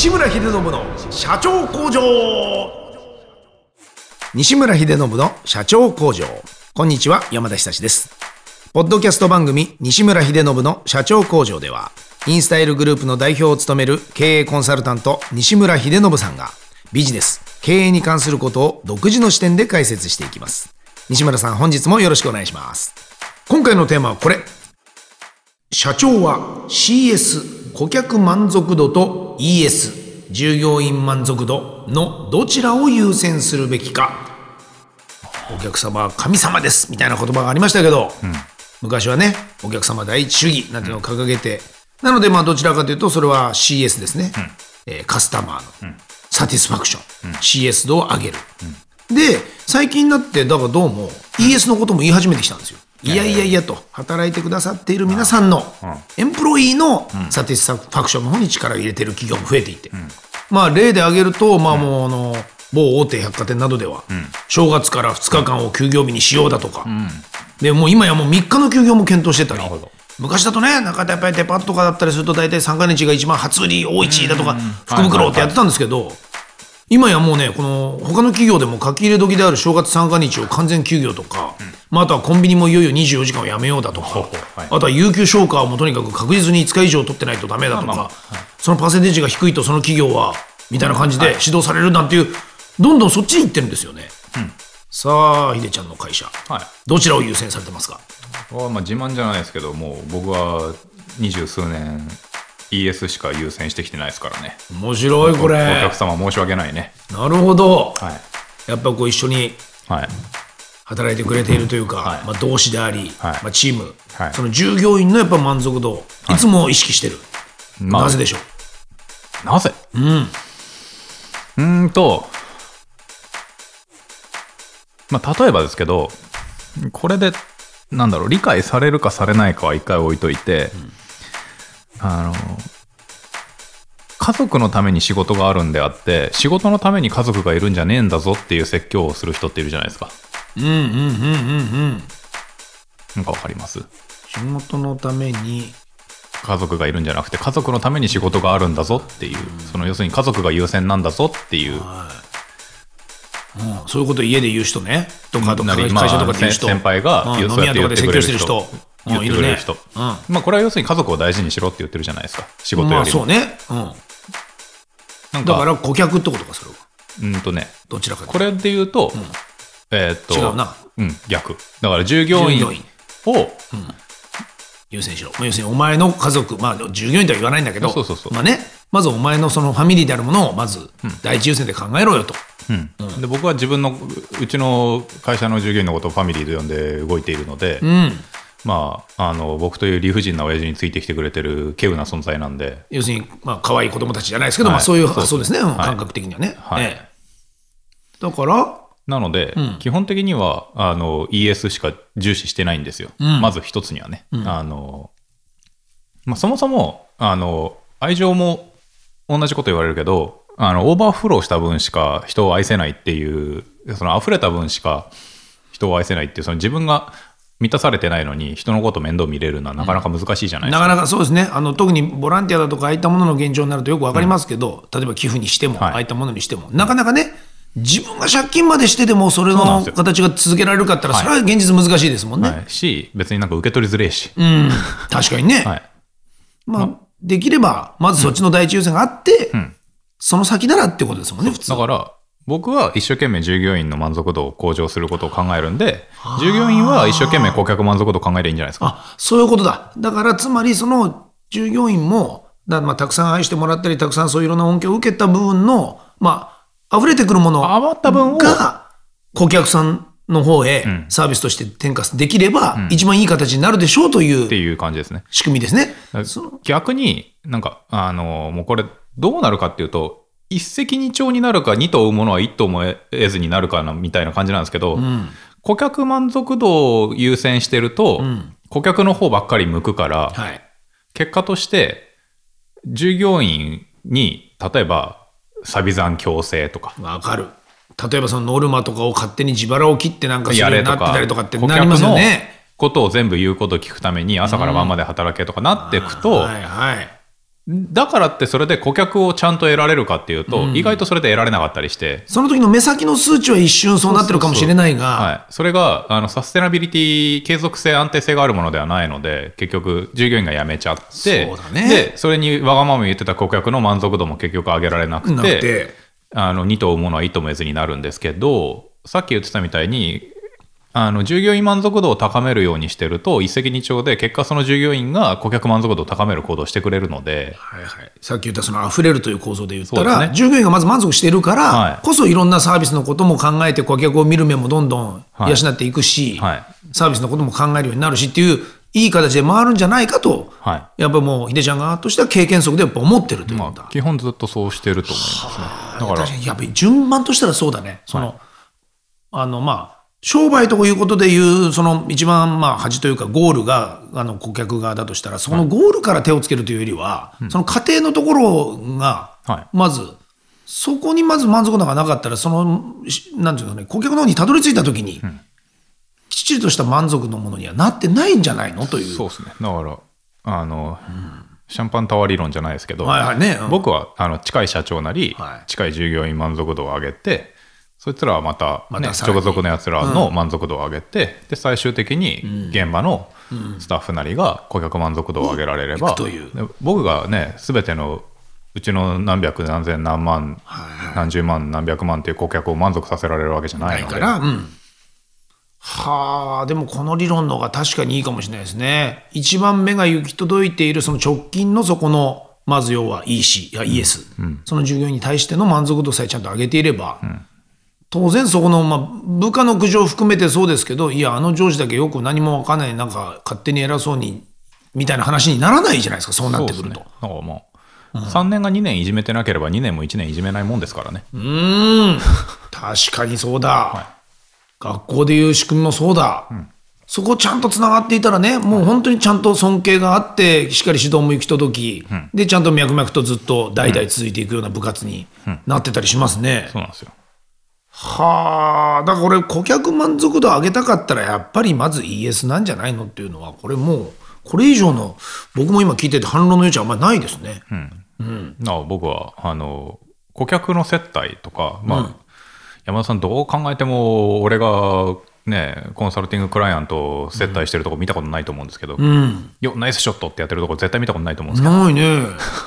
西村秀信の社長工場。西村秀信の社長工場。こんにちは山田久志です。ポッドキャスト番組西村秀信の社長工場ではインスタイルグループの代表を務める経営コンサルタント西村秀信さんがビジネス経営に関することを独自の視点で解説していきます。西村さん本日もよろしくお願いします。今回のテーマはこれ。社長は CS 顧客満足度と ES 従業員満足度のどちらを優先するべきか。お客様は神様ですみたいな言葉がありましたけど、昔はねお客様第一主義なんていうのを掲げて、なのでまあどちらかというとそれは CS ですね、えーカスタマーのサティスファクション、CS 度を上げる、で最近になってだからどうも ES のことも言い始めてきたんですよ。いやいやいやと働いてくださっている皆さんのエンプロイーのサティスファクションの方に力を入れている企業も増えていて、まあ例で挙げるとまあもうあの某大手百貨店などでは正月から2日間を休業日にしようだとか、でもう今やもう3日の休業も検討してたり。昔だとね中田やっぱりデパートとかだったりすると大体三が日が一番初売り大市だとか福袋ってやってたんですけど今やもうねこの他の企業でも書き入れ時である正月三が日を完全休業とか、まあ、あとはコンビニもいよいよ24時間をやめようだとか、ほうほう。はい。あとは有給消化をもうとにかく確実に5日以上取ってないとダメだとか、まあまあまそのパーセンテージが低いとその企業はみたい。な感じで指導されるなんていうどんどんそっちに行ってるんですよね。さあひでちゃんの会社。はい。どちらを優先されてますか？まあ自慢じゃないですけどもう僕は二十数年 ES しか優先してきてないですからね。面白いこおれ客様申し訳ないね。なるほど、はい。やっぱこう一緒にはい。働いてくれているというか、はい。まあ、同志であり、はい。まあ、チーム、はい。その従業員のやっぱ満足度い。つも意識してる、まあなぜでしょう？なぜ？うん。うーんとまあ例えばですけどこれでなんだろう理解されるかされないかは一回置いといて、あの家族のために仕事があるんであって仕事のために家族がいるんじゃねえんだぞっていう説教をする人っているじゃないですか。うんうんうんうんうんなんかわかります？仕事のために。家族がいるんじゃなくて家族のために仕事があるんだぞっていうその要するに家族が優先なんだぞっていう。うん。そういうこと家で言う人ね。とかとかなり会社とかで言う人、まあ先輩がうん。飲み屋とかで説教してる人言ってくれる人。うん。まあこれは要するに家族を大事にしろって言ってるじゃないですか。仕うん、事よりも、まあそうね、うん、なんかだから顧客ってことかそれは。うんとね。どちらかこれで言うと、えーっと違うな。うん逆。だから従業員を優先しろ、まあ、要するにお前の家族まあ従業員とは言わないんだけどそうそうそうまあね。まずお前のそのファミリーであるものをまず第一優先で考えろよと、うん。で僕は自分のううちの会社の従業員のことをファミリーと呼んで動いているので、うん、まああの僕という理不尽な親父についてきてくれてる稀有な存在なんで。要するにまあ可愛い子供たちじゃないですけど、はい。まあそういうそうです。ね、うん。はい。感覚的にはね、はい。ええ。だからなので、基本的にはあの ES しか重視してないんですよ、まず一つにはね、あのまあ、そもそもあの愛情も同じこと言われるけどあのオーバーフローした分しか人を愛せないっていうその溢れた分しか人を愛せないっていうその自分が満たされてないのに人のこと面倒見れるのはなかなか難しいじゃないですか、なかなかそうですね。あの特にボランティアだとかああいったものの現状になるとよくわかりますけど、例えば寄付にしても、はい。ああいったものにしてもなかなかね自分が借金までしてでもそれの形が続けられるかって言ったら、それは現実難しいですもんね、はい、し別になんか受け取りづれえし、うん。確かにね、はい、まあ、できればまずそっちの第一優先があって、ん。その先ならってことですもんね普通だから僕は一生懸命従業員の満足度を向上することを考えるんで従業員は一生懸命顧客満足度を考えればいいんじゃないですか。あそういうことだ。だからつまりその従業員もだまあたくさん愛してもらったりたくさんそういういろんな恩恵を受けた部分のまあ溢れてくるもの余った分をが顧客さんの方へん。サービスとして転嫁できれば一番いい形になるでしょうとっていういう感じですね。仕組みですね。逆になんかあのもうこれどうなるかっていうと一石二鳥になるか二と追うものは一とも得ずになるかなみたいな感じなんですけど、顧客満足度を優先してると、顧客の方ばっかり向くから、はい。結果として従業員に例えばサビ残強制とかわかる。例えばそのノルマとかを勝手に自腹を切ってなんかするようになってやれとかたりとかってなりますよね。ことを全部言うことを聞くために朝から晩まで働けとかなっていくと、はいはい。だからってそれで顧客をちゃんと得られるかっていうと、意外とそれで得られなかったりして、その時の目先の数値は一瞬そうなってるかもしれないが、はい、それがあのサステナビリティ継続性安定性があるものではないので結局従業員が辞めちゃってそうだね。でそれにわがまま言ってた顧客の満足度も結局上げられなくてあの2と追うものは意図めずになるんですけどさっき言ってたみたいにあの従業員満足度を高めるようにしてると一石二鳥で結果その従業員が顧客満足度を高める行動をしてくれるのではいはい、さっき言ったその溢れるという構造で言ったら、ね。従業員がまず満足しているから、はい。こそいろんなサービスのことも考えて顧客を見る目もどんどんはい。養っていくし、はい。サービスのことも考えるようになるしっていういい形で回るんじゃないかと、はやっぱりもう秀ちゃん側としては経験則でやっぱ思ってるという。まあ、基本ずっとそうしてると思いますね。だから。確かに。やっぱり順番としたらそうだね。その、あのまあ商売ということでいうその一番まあ恥というかゴールがあの顧客側だとしたらそのゴールから手をつけるというよりは、その過程のところがはい。まず、そこにまず満足度がなかったらそのしなんていうのね顧客の方にたどり着いた時に、きっちりとした満足のものにはなってないんじゃないのという。そうですね。だからあの、シャンパンタワー理論じゃないですけど、はいはい。ね。うん。僕はあの近い社長なり、はい。近い従業員満足度を上げてそいつらはまた,、ねま直属のやつらの満足度を上げて、で最終的に現場のスタッフなりが顧客満足度を上げられれば、いくという。で僕がね全てのうちの何百何千何万、何十万何百万っていう顧客を満足させられるわけじゃなので。から、うん、はあでもこの理論の方が確かにいいかもしれないですね。一番目が行き届いているその直近のそこのまず要は EC や ES、その従業員に対しての満足度さえちゃんと上げていれば、当然そこの、まあ、部下の苦情を含めてそうですけどいやあの上司だけよく何も分かんないなんか勝手に偉そうにみたいな話にならないじゃないですかそうなってくると。ね。だからもう、3年が2年いじめてなければ2年も1年いじめないもんですからね、うーん。確かにそうだ、学校でいう仕組みもそうだ、そこちゃんとつながっていたらねもう本当にちゃんと尊敬があってしっかり指導も行き届き、でちゃんと脈々とずっと代々続いていくような部活になってたりしますね。そうなんですよはあだからこれ顧客満足度上げたかったらやっぱりまず ES なんじゃないのっていうのはこれもうこれ以上の僕も今聞いてて反論の余地はあんまりないですね。なお僕はあの顧客の接待とか、まあ山田さんどう考えても俺がねコンサルティングクライアントを接待してるとこ見たことないと思うんですけど、うん、よナイスショットってやってるとこ絶対見たことないと思うんですけど、ないね。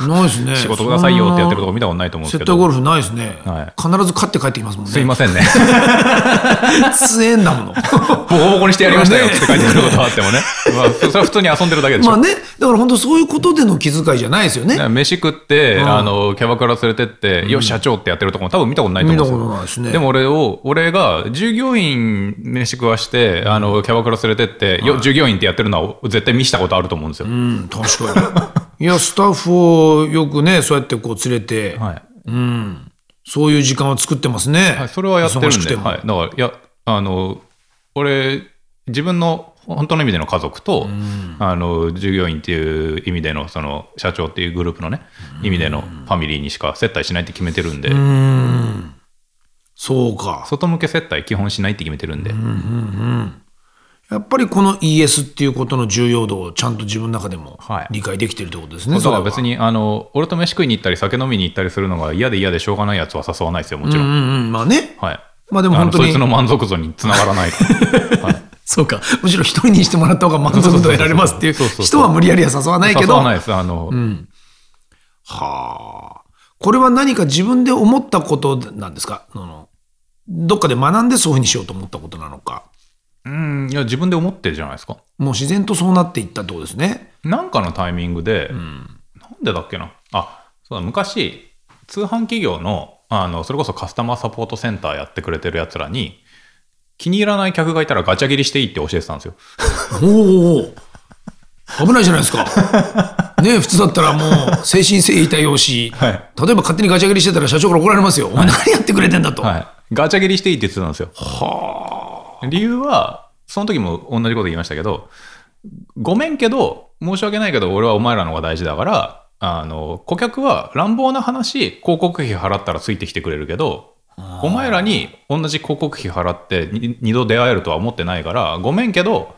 ないですね。仕事くださいよってやってるとこ見たことないと思うんですけど。接待ゴルフないですね、はい。必ず勝って帰ってきますもんね。すいませんね。強えんだもの。ボコボコにしてやりましたよ。って書いてあることはあってもね、まあ、それは普通に遊んでるだけでしょ、まあね、だから本当そういうことでの気遣いじゃないですよね。飯食って、ん。あのキャバクラ連れてって、よし社長ってやってるとこも多分見たことないと思うんですよ。ね。でも俺を俺が従業員飯食わしてあのキャバクラ連れてって、よ従業員ってやってるのは絶対見したことあると思うんですよ、うん、確かに。いや、スタッフをよくね、そうやってこう連れて、はい。うん、そういう時間を作ってますね。はい、それはやってるんで、はい、だからいやあの俺自分の本当の意味での家族と、あの従業員っていう意味でのその社長っていうグループのね意味でのファミリーにしか接待しないって決めてるんで、うん、そうか。外向け接待基本しないって決めてるんで、やっぱりこの ES っていうことの重要度をちゃんと自分の中でもはい。理解できてるってことですね。だからそれは。別にあの俺と飯食いに行ったり酒飲みに行ったりするのが嫌で嫌でしょうがないやつは誘わないですよもちろん、うんうん、まあね。はい。まあでも本当に。そいつの満足度につながらない はい。そうか。むしろ一人にしてもらった方が満足度を得られますっていう人は無理やりは誘わないけど。誘わないです。あの、はあ。これは何か自分で思ったことなんですか？あのどっかで学んでそういうふうにしようと思ったことなのか。うんいや自分で思ってるじゃないですかもう自然とそうなっていったってことですね。なんかのタイミングで、なんでだっけなあそうだ昔通販企業のあのそれこそカスタマーサポートセンターやってくれてるやつらに気に入らない客がいたらガチャ切りしていいって教えてたんですよおお危ないじゃないですか。ねえ普通だったらもう誠心誠意対応し、はい例えば勝手にガチャ切りしてたら社長から怒られますよ。お前何やってくれてんだと。はいガチャ切りしていいって言ってたんですよ理由はその時も同じこと言いましたけどごめんけど申し訳ないけど俺はお前らの方が大事だからあの顧客は乱暴な話広告費払ったらついてきてくれるけどお前らに同じ広告費払ってに二度出会えるとは思ってないからごめんけど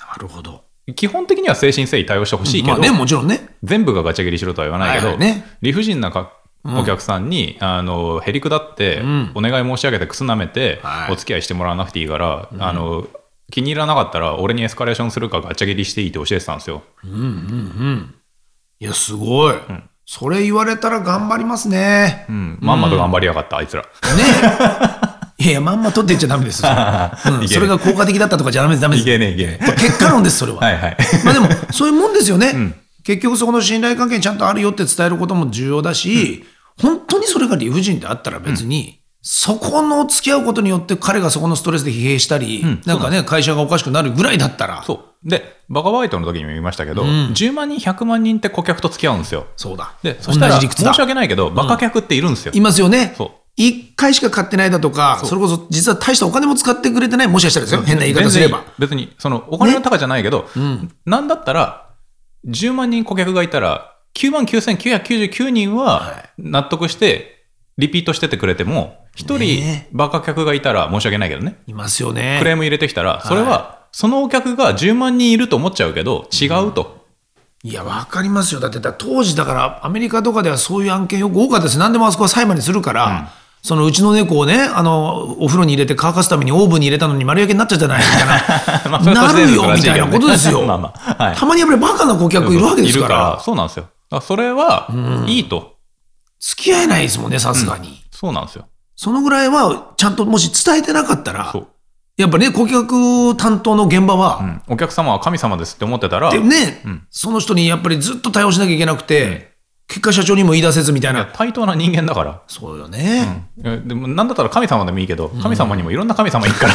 なるほど。基本的には誠心誠意対応してほしいけど、まあね、もちろんね。全部がガチャ切りしろとは言わないけど、はいはいね理不尽なかお客さんに、あのへりくだって、んお願い申し上げてくすなめて、はいお付き合いしてもらわなくていいから、あの気に入らなかったら俺にエスカレーションするかガチャ切りしていいって教えてたんですよ。いや、すごい。それ言われたら頑張りますね。うん、まんまと頑張りやがった、あいつら。ねいやまんま取って言っちゃダメですよ。うんそれが効果的だったとかじゃダメです、ダメです。いけねえいけねえ。結果論です、それは。はいはい。まあでも、そういうもんですよね。結局そこの信頼関係ちゃんとあるよって伝えることも重要だし、本当にそれが理不尽であったら別に、そこの付き合うことによって彼がそこのストレスで疲弊したり、なんかね、会社がおかしくなるぐらいだったら、そう。で、バカバイトの時にも言いましたけど、10万人、100万人って顧客と付き合うんですよ。そうだ。で、そしたら、申し訳ないけど、バカ客っているんですよ。いますよね。そう。一回しか買ってないだとか、それこそ実は大したお金も使ってくれてない、もしかしたらですよ、変な言い方すれば。別に、その、お金の高じゃないけど、なんだったら、10万人顧客がいたら、9万9999人は納得して、リピートしててくれても、一ね人バカ客がいたら申し訳ないけどね、いますよね。クレーム入れてきたら、それは、そのお客が10万人いると思っちゃうけど、違うと。いや、わかりますよ。だって、だ当時だから、アメリカとかではそういう案件よく多かったです。何でもあそこは裁判にするから、そのうちの猫をね、あの、お風呂に入れて乾かすためにオーブンに入れたのに丸焼けになっちゃったじゃないみたいな。なるよ、みたいなことですよ。まあまあはいたまにやっぱりバカな顧客いるわけですから、そうなんですよ。だからそれは、いいと。付き合えないですもんね、さすがに。そうなんですよ。そのぐらいは、ちゃんともし伝えてなかったら。やっぱね、顧客担当の現場は、うんお客様は神様ですって思ってたら、でね、その人にやっぱりずっと対応しなきゃいけなくて、結果社長にも言い出せずみたいな。対等な人間だから。そうよね。でも、なんだったら神様でもいいけど、神様にもいろんな神様いるから。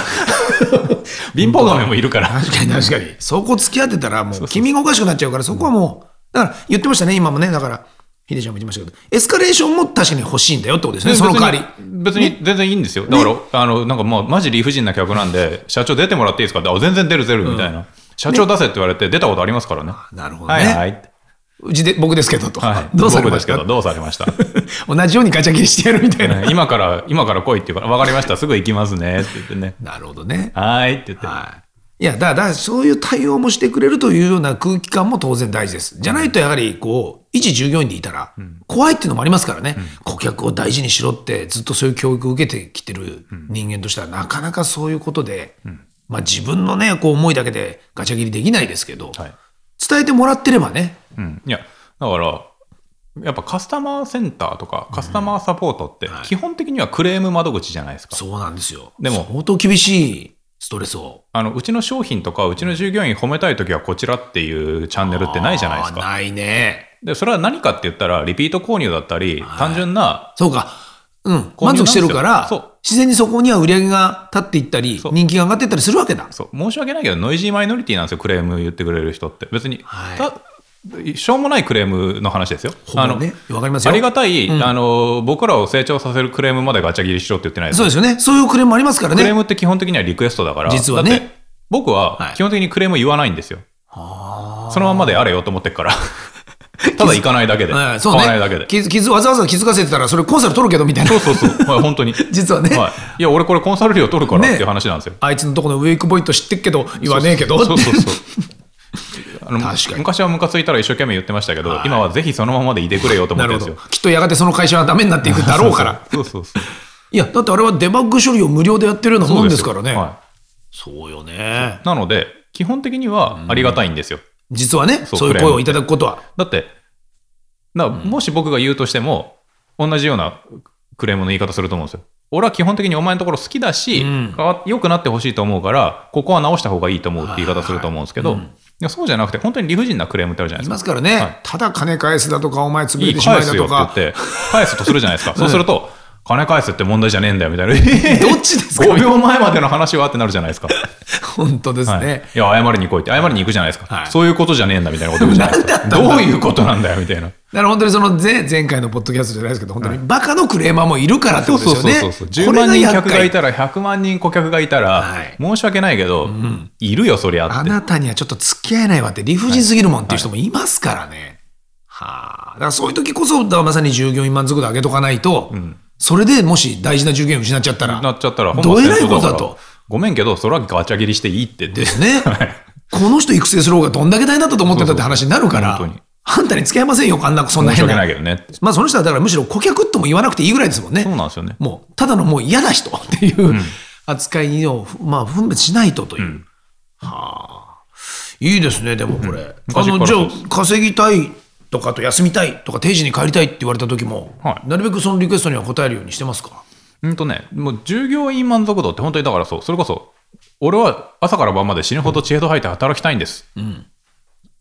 貧乏神もいるから。確かに確かに。そこ付き合ってたら、もう、君がおかしくなっちゃうから、そこはもう、だから言ってましたね、今もね、だから、ヒデちゃんも言ってましたけど、エスカレーションも確かに欲しいんだよってことですね、その代わり。別に全然いいんですよ。だから、あの、なんかもう、マジ理不尽な客なんで、社長出てもらっていいですか？って、あ、全然出る出るみたいな。社長出せって言われて、出たことありますからね。なるほどね。はいはい。うちで、僕ですけどと。はい。どうされました？僕ですけど、どうされました？同じようにガチャ切りしてやるみたいな。ね今から、今から来いって言うから、わかりました、すぐ行きますねって言ってね。なるほどね。はーいって言って。はい。いや、だから、そういう対応もしてくれるというような空気感も当然大事です。じゃないと、やはり、こう、一従業員でいたら、怖いっていうのもありますからね、顧客を大事にしろって、ずっとそういう教育を受けてきてる人間としては、なかなかそういうことで、まあ自分のね、こう思いだけでガチャ切りできないですけど、はい。伝えてもらってればね、うん。いや、だから、やっぱカスタマーセンターとかカスタマーサポートって基本的にはクレーム窓口じゃないですか。そうなんですよ。でも相当厳しいストレスを。あのうちの商品とかうちの従業員褒めたいときはこちらっていうチャンネルってないじゃないですか。ないね。で、それは何かって言ったらリピート購入だったり、単純な、そうか。うん。満足してるからそう、自然にそこには売り上げが立っていったり人気が上がっていったりするわけだ。そう、申し訳ないけどノイジーマイノリティなんですよ、クレーム言ってくれる人って。別に、はいたしょうもないクレームの話ですよ。ほぼね。わかりますよ。ありがたい、あの、僕らを成長させるクレームまでガチャ切りしろって言ってないですよそうですよね。そういうクレームもありますからね。クレームって基本的にはリクエストだから。実はね僕ははい基本的にクレーム言わないんですよ。そのまんまであれよと思ってっから。ただ行かないだけで。はいそう買わないだけで。わざわざ気づかせてたら、それコンサル取るけどみたいな。そうそうそう。はい、本当に。実はね、はい。いや、俺これコンサル料取るからっていう話なんですよ。あいつのとこのウェイクポイント知ってっけど、言わねえけど。そうそうそう。あの確かに昔はムカついたら一生懸命言ってましたけど、はい今はぜひそのままでいてくれよと思ってるんですよ。。きっとやがてその会社はダメになっていくだろうから。そうそうそう。いや、だってあれはデバッグ処理を無料でやってるようなもんですからね。はそうよね。い。なので、基本的にはありがたいんですよ。実はね、そうそういう声をいただくことは。だって、だもし僕が言うとしても、同じようなクレームの言い方すると思うんですよ。俺は基本的にお前のところ好きだし、ん変わ良くなってほしいと思うから、ここは直した方がいいと思うって言い方すると思うんですけど、いやそうじゃなくて、本当に理不尽なクレームってあるじゃないいですか。ますからね、はいただ金返すだとか、お前潰いいれてしまい返すよだとか、って言って、返すとするじゃないですか。そうすると、金返すって問題じゃねえんだよみたいな。どっちですか？5秒前までの話はってなるじゃないですか。本当ですはい、ね。いや、謝りに来いって、謝りに行くじゃないですか。はいそういうことじゃねえんだみたいなことじゃないですか。どういうことなんだよみたいな。だから本当にその前前回のポッドキャストじゃないですけど、本当にバカのクレーマーもいるからってそうことですよね。そうそうそう。10万人客がいたたら、100万人顧客がいたら、はい申し訳ないけど、いるよ、そりゃって。あなたにはちょっと付き合えないわって理不尽すぎるもんっていう人もいますからね。はあ。だからそういう時こそ、まさに従業員満足度上げとかないと、それでもし大事な従業員失っちゃったら、なっちゃったら、どえらいことだと。ごめんけど、それはガチャ切りしていいって。ですね。はいこの人育成する方がどんだけ大変だったと思ってたって話になるから、あんたに付き合いませんよ、あんな、そんな変な。ないけどね。まあその人はだからむしろ顧客とも言わなくていいぐらいですもんねそう。なんですよね。もう、ただのもう嫌な人っていう扱いを、まあ分別しないとという。はあ。いいですね、でもこれ。あの、じゃあ稼ぎたいとかあと休みたいとか定時に帰りたいって言われた時も、はいなるべくそのリクエストには応えるようにしてますか？うんとね、もう従業員満足度って本当にだからそう、それこそ、俺は朝から晩まで死ぬほど知恵度吐いて働きたいんです。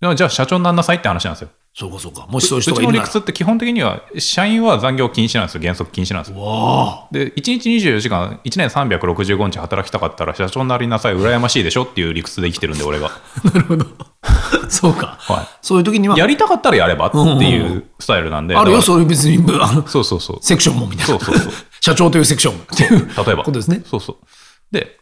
でもじゃあ社長になんなさいって話なんですよ。そうかそうか。もしそういううちの理人がいるなら。屈って基本的には、社員は残業禁止なんですよ、原則禁止なんですよ。わあ。で、1日24時間、1年365日働きたかったら、社長になりなさい、羨ましいでしょっていう理屈で生きてるんで、俺が。なるほど。そうか。はそういう時には、い、やりたかったらやればっていうスタイルなんで。あるよ、そういう別に、あのらそうそうそう。セクションもみたいな。そうそうそう。社長というセクションっていう例えば。ことですね。そうそう。で、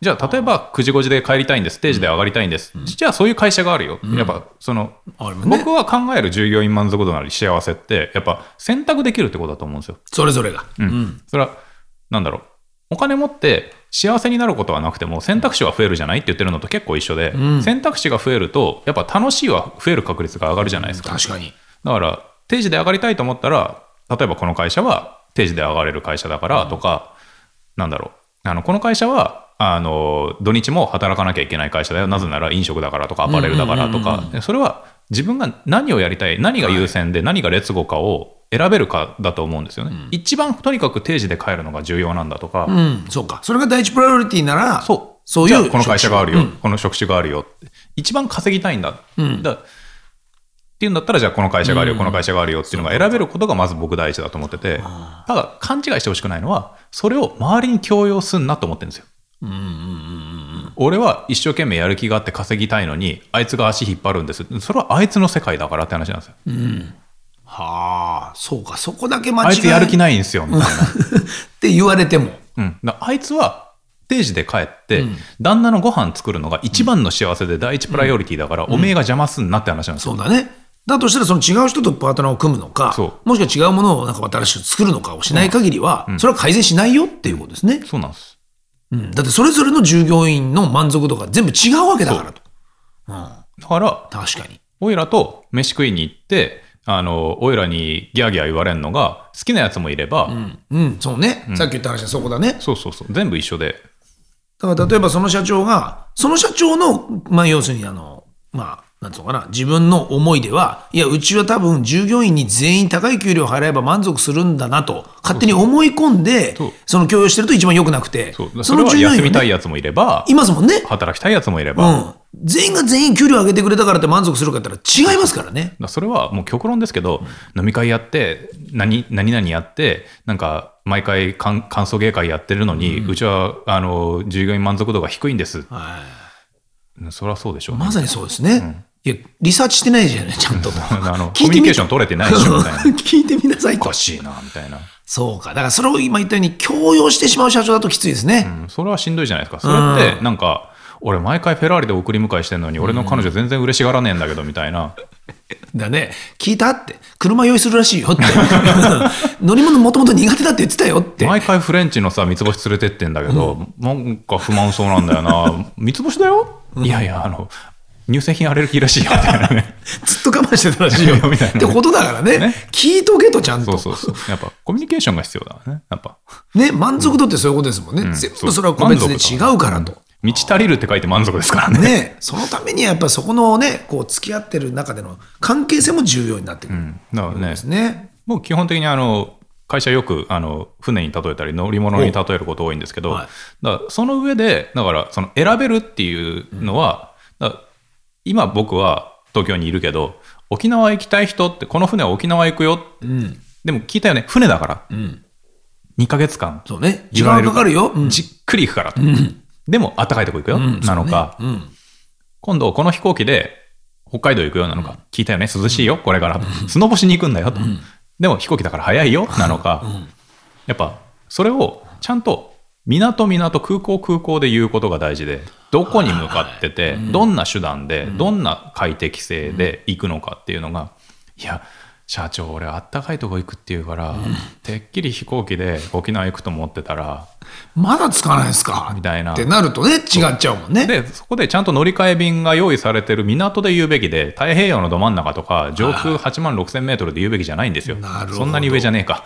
じゃあ、例えば9時5時で帰りたいんです、定時で上がりたいんです。じゃあ、そういう会社があるよ。やっぱ、その、ね僕は考える従業員満足度なり幸せって、やっぱ選択できるってことだと思うんですよ。それぞれが。うん。それは、なんだろう。お金持って幸せになることはなくても選択肢は増えるじゃないって言ってるのと結構一緒で、選択肢が増えると、やっぱ楽しいは増える確率が上がるじゃないですか。確かに。だから、定時で上がりたいと思ったら、例えばこの会社は定時で上がれる会社だからとか、なんだろう、あのこの会社はあの土日も働かなきゃいけない会社だよ、なぜなら飲食だからとか、アパレルだからとか、それは自分が何をやりたい、何が優先で、何が劣後かを選べるかだと思うんですよね。一番とにかく定時で帰るのが重要なんだとか、うん、そうか。それが第一プライオリティなら、そう。そういう。じゃあこの会社があるよ、うんこの職種があるよ。一番稼ぎたいんだ。だっていうんだったら、じゃあこの会社があるよ、この会社があるよっていうのが選べることがまず僕大事だと思ってて、ただ勘違いしてほしくないのは、それを周りに強要すんなと思ってるんですよ。俺は一生懸命やる気があって稼ぎたいのに、あいつが足引っ張るんです。それはあいつの世界だからって話なんですよ。はあ、そうか。そこだけ間違いあいつやる気ないんですよ、みたいな。って言われても。うん、だあいつは定時で帰って、旦那のご飯作るのが一番の幸せで第一プライオリティだから、おめえが邪魔すんなって話なんですよ。そうだね。だとしたら、その違う人とパートナーを組むのかそ、もしくは違うものをなんか新しく作るのかをしない限りは、それは改善しないよっていうことですね。そうなんです。うんだってそれぞれの従業員の満足度が全部違うわけだからと。だから、確かに。おいらと飯食いに行って、あの、おいらにギャーギャー言われるのが好きなやつもいれば、うん、そうね。さっき言った話はそこだね。そうそうそう、全部一緒で、だから例えばその社長が、その社長の、まあ要するにあの、まあ、なんつうのかな、自分の思いでは、いや、うちは多分従業員に全員高い給料払えば満足するんだなと、勝手に思い込んでそう、その共有してると一番良くなくて。そう、それは従業員休みたいね、やつもいれば、いますもんね。働きたいやつもいれば、うん。全員が全員給料上げてくれたからって満足するかって言ったら違いますからね。らそれはもう極論ですけど、飲み会やって、何何々やって、なんか、毎回感感想芸会やってるのに、うちはあの従業員満足度が低いんです。はい。そりゃそうでしょうね、まさにそうですね。いや、リサーチしてないじゃない、ちゃんとと。あのコミュニケーション取れてないでしょみたいな。聞いてみなさいとおか。しいな、みたいな。そうか。だからそれを今言ったように強要してしまう社長だときついですね。うんそれはしんどいじゃないですか。それって、なんか、俺毎回フェラーリで送り迎えしてんのに、俺の彼女全然嬉しがらねえんだけど、みたいな。だね。聞いたって。車用意するらしいよって。乗り物もともと苦手だって言ってたよって。毎回フレンチのさ、三つ星連れてってんだけど、なんか不満そうなんだよな。三つ星だよ、いやいや、あの、乳製品アレルギーらしいよ、みたいなね。ずっと我慢してたらしいよ。みたいなねってことだからねね聞いとけとちゃんと。そうそうそう。やっぱコミュニケーションが必要だね。やっぱ。ね、満足度ってそういうことですもんね。全部それは個別で違うからと。満ち足りるって書いて満足ですからね。ね、そのためにはやっぱそこのね、こう付き合ってる中での関係性も重要になってくる。ん。だからね。で、すね。僕基本的にあの会社よくあの船に例えたり乗り物に例えること多いんですけど、はい。だその上でだからその選べるっていうのは、だから今僕は東京にいるけど沖縄行きたい人ってこの船は沖縄行くよ、でも聞いたよね。船だから、2ヶ月間。そうね。時間かかるよ。うん。じっくり行くからと、でも暖かいとこ行くよ、なのか、うん。今度この飛行機で北海道行くよなのか、聞いたよね。涼しいよこれから、スノボしに行くんだよと、でも飛行機だから早いよなのか、やっぱそれをちゃんと港港空港空港で言うことが大事でどこに向かってて、どんな手段で、どんな快適性で行くのかっていうのがいや社長俺あったかいとこ行くっていうから、てっきり飛行機で沖縄行くと思ってたらまだつかないですか？みたいな。ってなるとね違っちゃうもんね。でそこでちゃんと乗り換え便が用意されてる港で言うべきで太平洋のど真ん中とか上空8万6千メートルで言うべきじゃないんですよ。なるほど。そんなに上じゃねえか。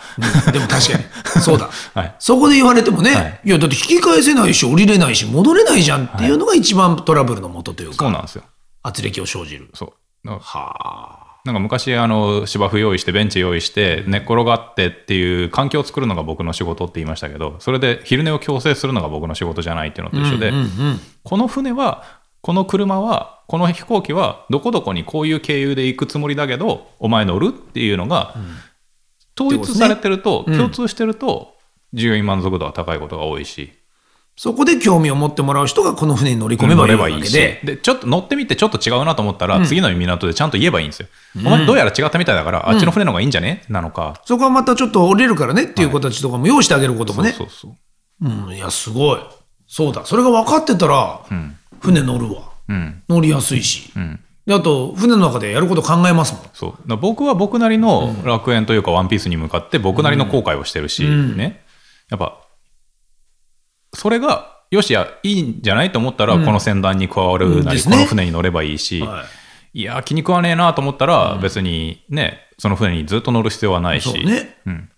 でも確かに。そうだ、はい。そこで言われてもね、はい。い、やだって引き返せないし降りれないし戻れないじゃんっていうのが一番トラブルのもとというか、そうなんですよ。圧力を生じる。そう。はあなんか昔あの芝生用意してベンチ用意して寝っ転がってっていう環境を作るのが僕の仕事って言いましたけどそれで昼寝を強制するのが僕の仕事じゃないっていうのと一緒で、この船はこの車はこの飛行機はどこどこにこういう経由で行くつもりだけどお前乗るっていうのが統一されてると、共通してると従業員満足度は高いことが多いしそこで興味を持ってもらう人がこの船に乗り込めばいいわけで、でちょっと乗ってみてちょっと違うなと思ったら、次の港でちゃんと言えばいいんですよ、お前どうやら違ったみたいだから、あっちの船の方がいいんじゃね？なのか、そこはまたちょっと降りれるからねっていう子たちとかも用意してあげることもね、そうそうう。ん、いやすごい。そうだ。それが分かってたら、船乗るわ。うん。乗りやすいし、ん。であと船の中でやること考えますもん。そう。僕は僕なりの楽園というかワンピースに向かって僕なりの後悔をしてるし、ね。やっぱそれがよしやいいんじゃないと思ったら、この船団に加わるなり、ですね。この船に乗ればいいし、はい。い、や気に食わねえなと思ったら、別にねその船にずっと乗る必要はないし。そうね、うん。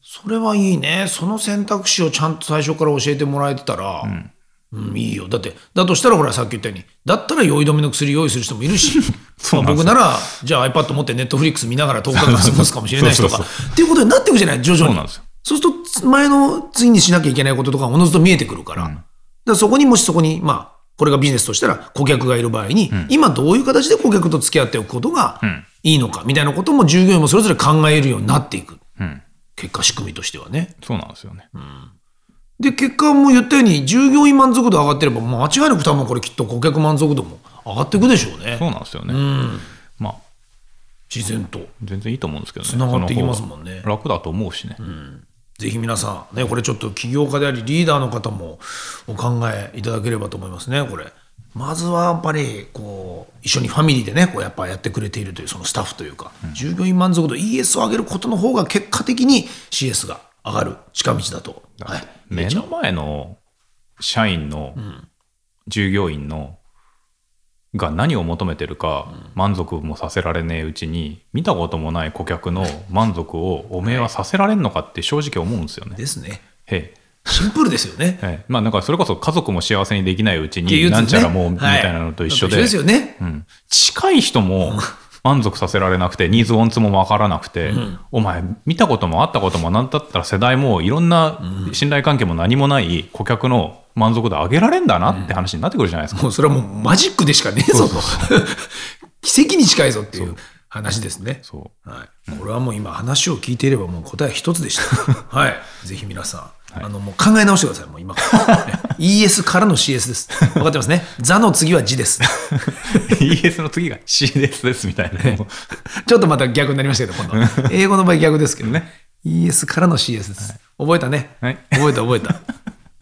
それはいいね。その選択肢をちゃんと最初から教えてもらえてたら、うん。いいよ。だってだとしたらほらさっき言ったようにだったら酔い止めの薬用意する人もいるし そうなんですまあ僕ならじゃあ iPad 持ってネットフリックス見ながら10日間過ごすかもしれないしとか。そう。っていうことになっていくじゃない徐々に。そうなんですよそうすると前の次にしなきゃいけないこととかおのずと見えてくるから,、だからそこにもしそこにまあこれがビジネスとしたら顧客がいる場合に、今どういう形で顧客と付き合っておくことがいいのかみたいなことも従業員もそれぞれ考えるようになっていく、うん。結果仕組みとしてはね。そうなんですよね、で結果も言ったように従業員満足度上がってれば間違いなく多分これきっと顧客満足度も上がっていくでしょうね。そうなんですよね、まあ自然と。全然いいと思うんですけどね。繋がっていきますもんね。楽だと思うしね、ぜひ皆さんねこれちょっと起業家でありリーダーの方もお考えいただければと思いますねこれ。まずはやっぱりこう一緒にファミリーでねこうやっぱやってくれているというそのスタッフというか、従業員満足度 ES を上げることの方が結果的に CS が上がる近道だと、はい、目の前の社員の従業員のが何を求めてるか満足もさせられねえうちに見たこともない顧客の 満足をおめえはさせられんのかって正直思うんですよね。ですね。へシンプルですよね。ええ。えまあなんかそれこそ家族も幸せにできないうちになんちゃらもうみはい。たいなのと一緒で,、ですよね。うん、近い人も 満足させられなくてニーズオンツも分からなくて、お前見たことも会ったこともなんだったら世代もいろんな信頼関係も何もない顧客の満足度上げられんだなって話になってくるじゃないですか。もうそれはもうマジックでしかねえぞと 奇跡に近いぞっていう話ですねそうはい、これはもう今話を聞いていればもう答えは一つでした。はい。ぜひ皆さん、あのもう考え直してください。もう今から。ね ES からの CS です。分かってますね？座の次は字です。ES の次が CS ですみたいな。ちょっとまた逆になりましたけど、今度。英語の場合逆ですけどね。ES からの CS です。覚えたね。はい覚えた覚えた。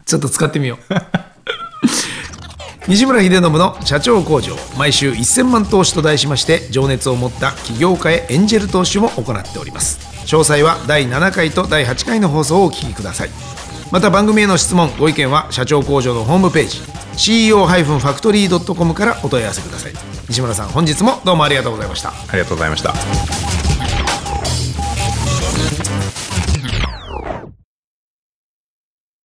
ちょっと使ってみよう。西村秀信の社長工場。毎週1000万投資と題しまして情熱を持った起業家へエンジェル投資も行っております。詳細は第7回と第8回の放送をお聞きください。また番組への質問ご意見は社長工場のホームページ CEO-factory.com からお問い合わせください。西村さん本日もどうもありがとうございました。ありがとうございました。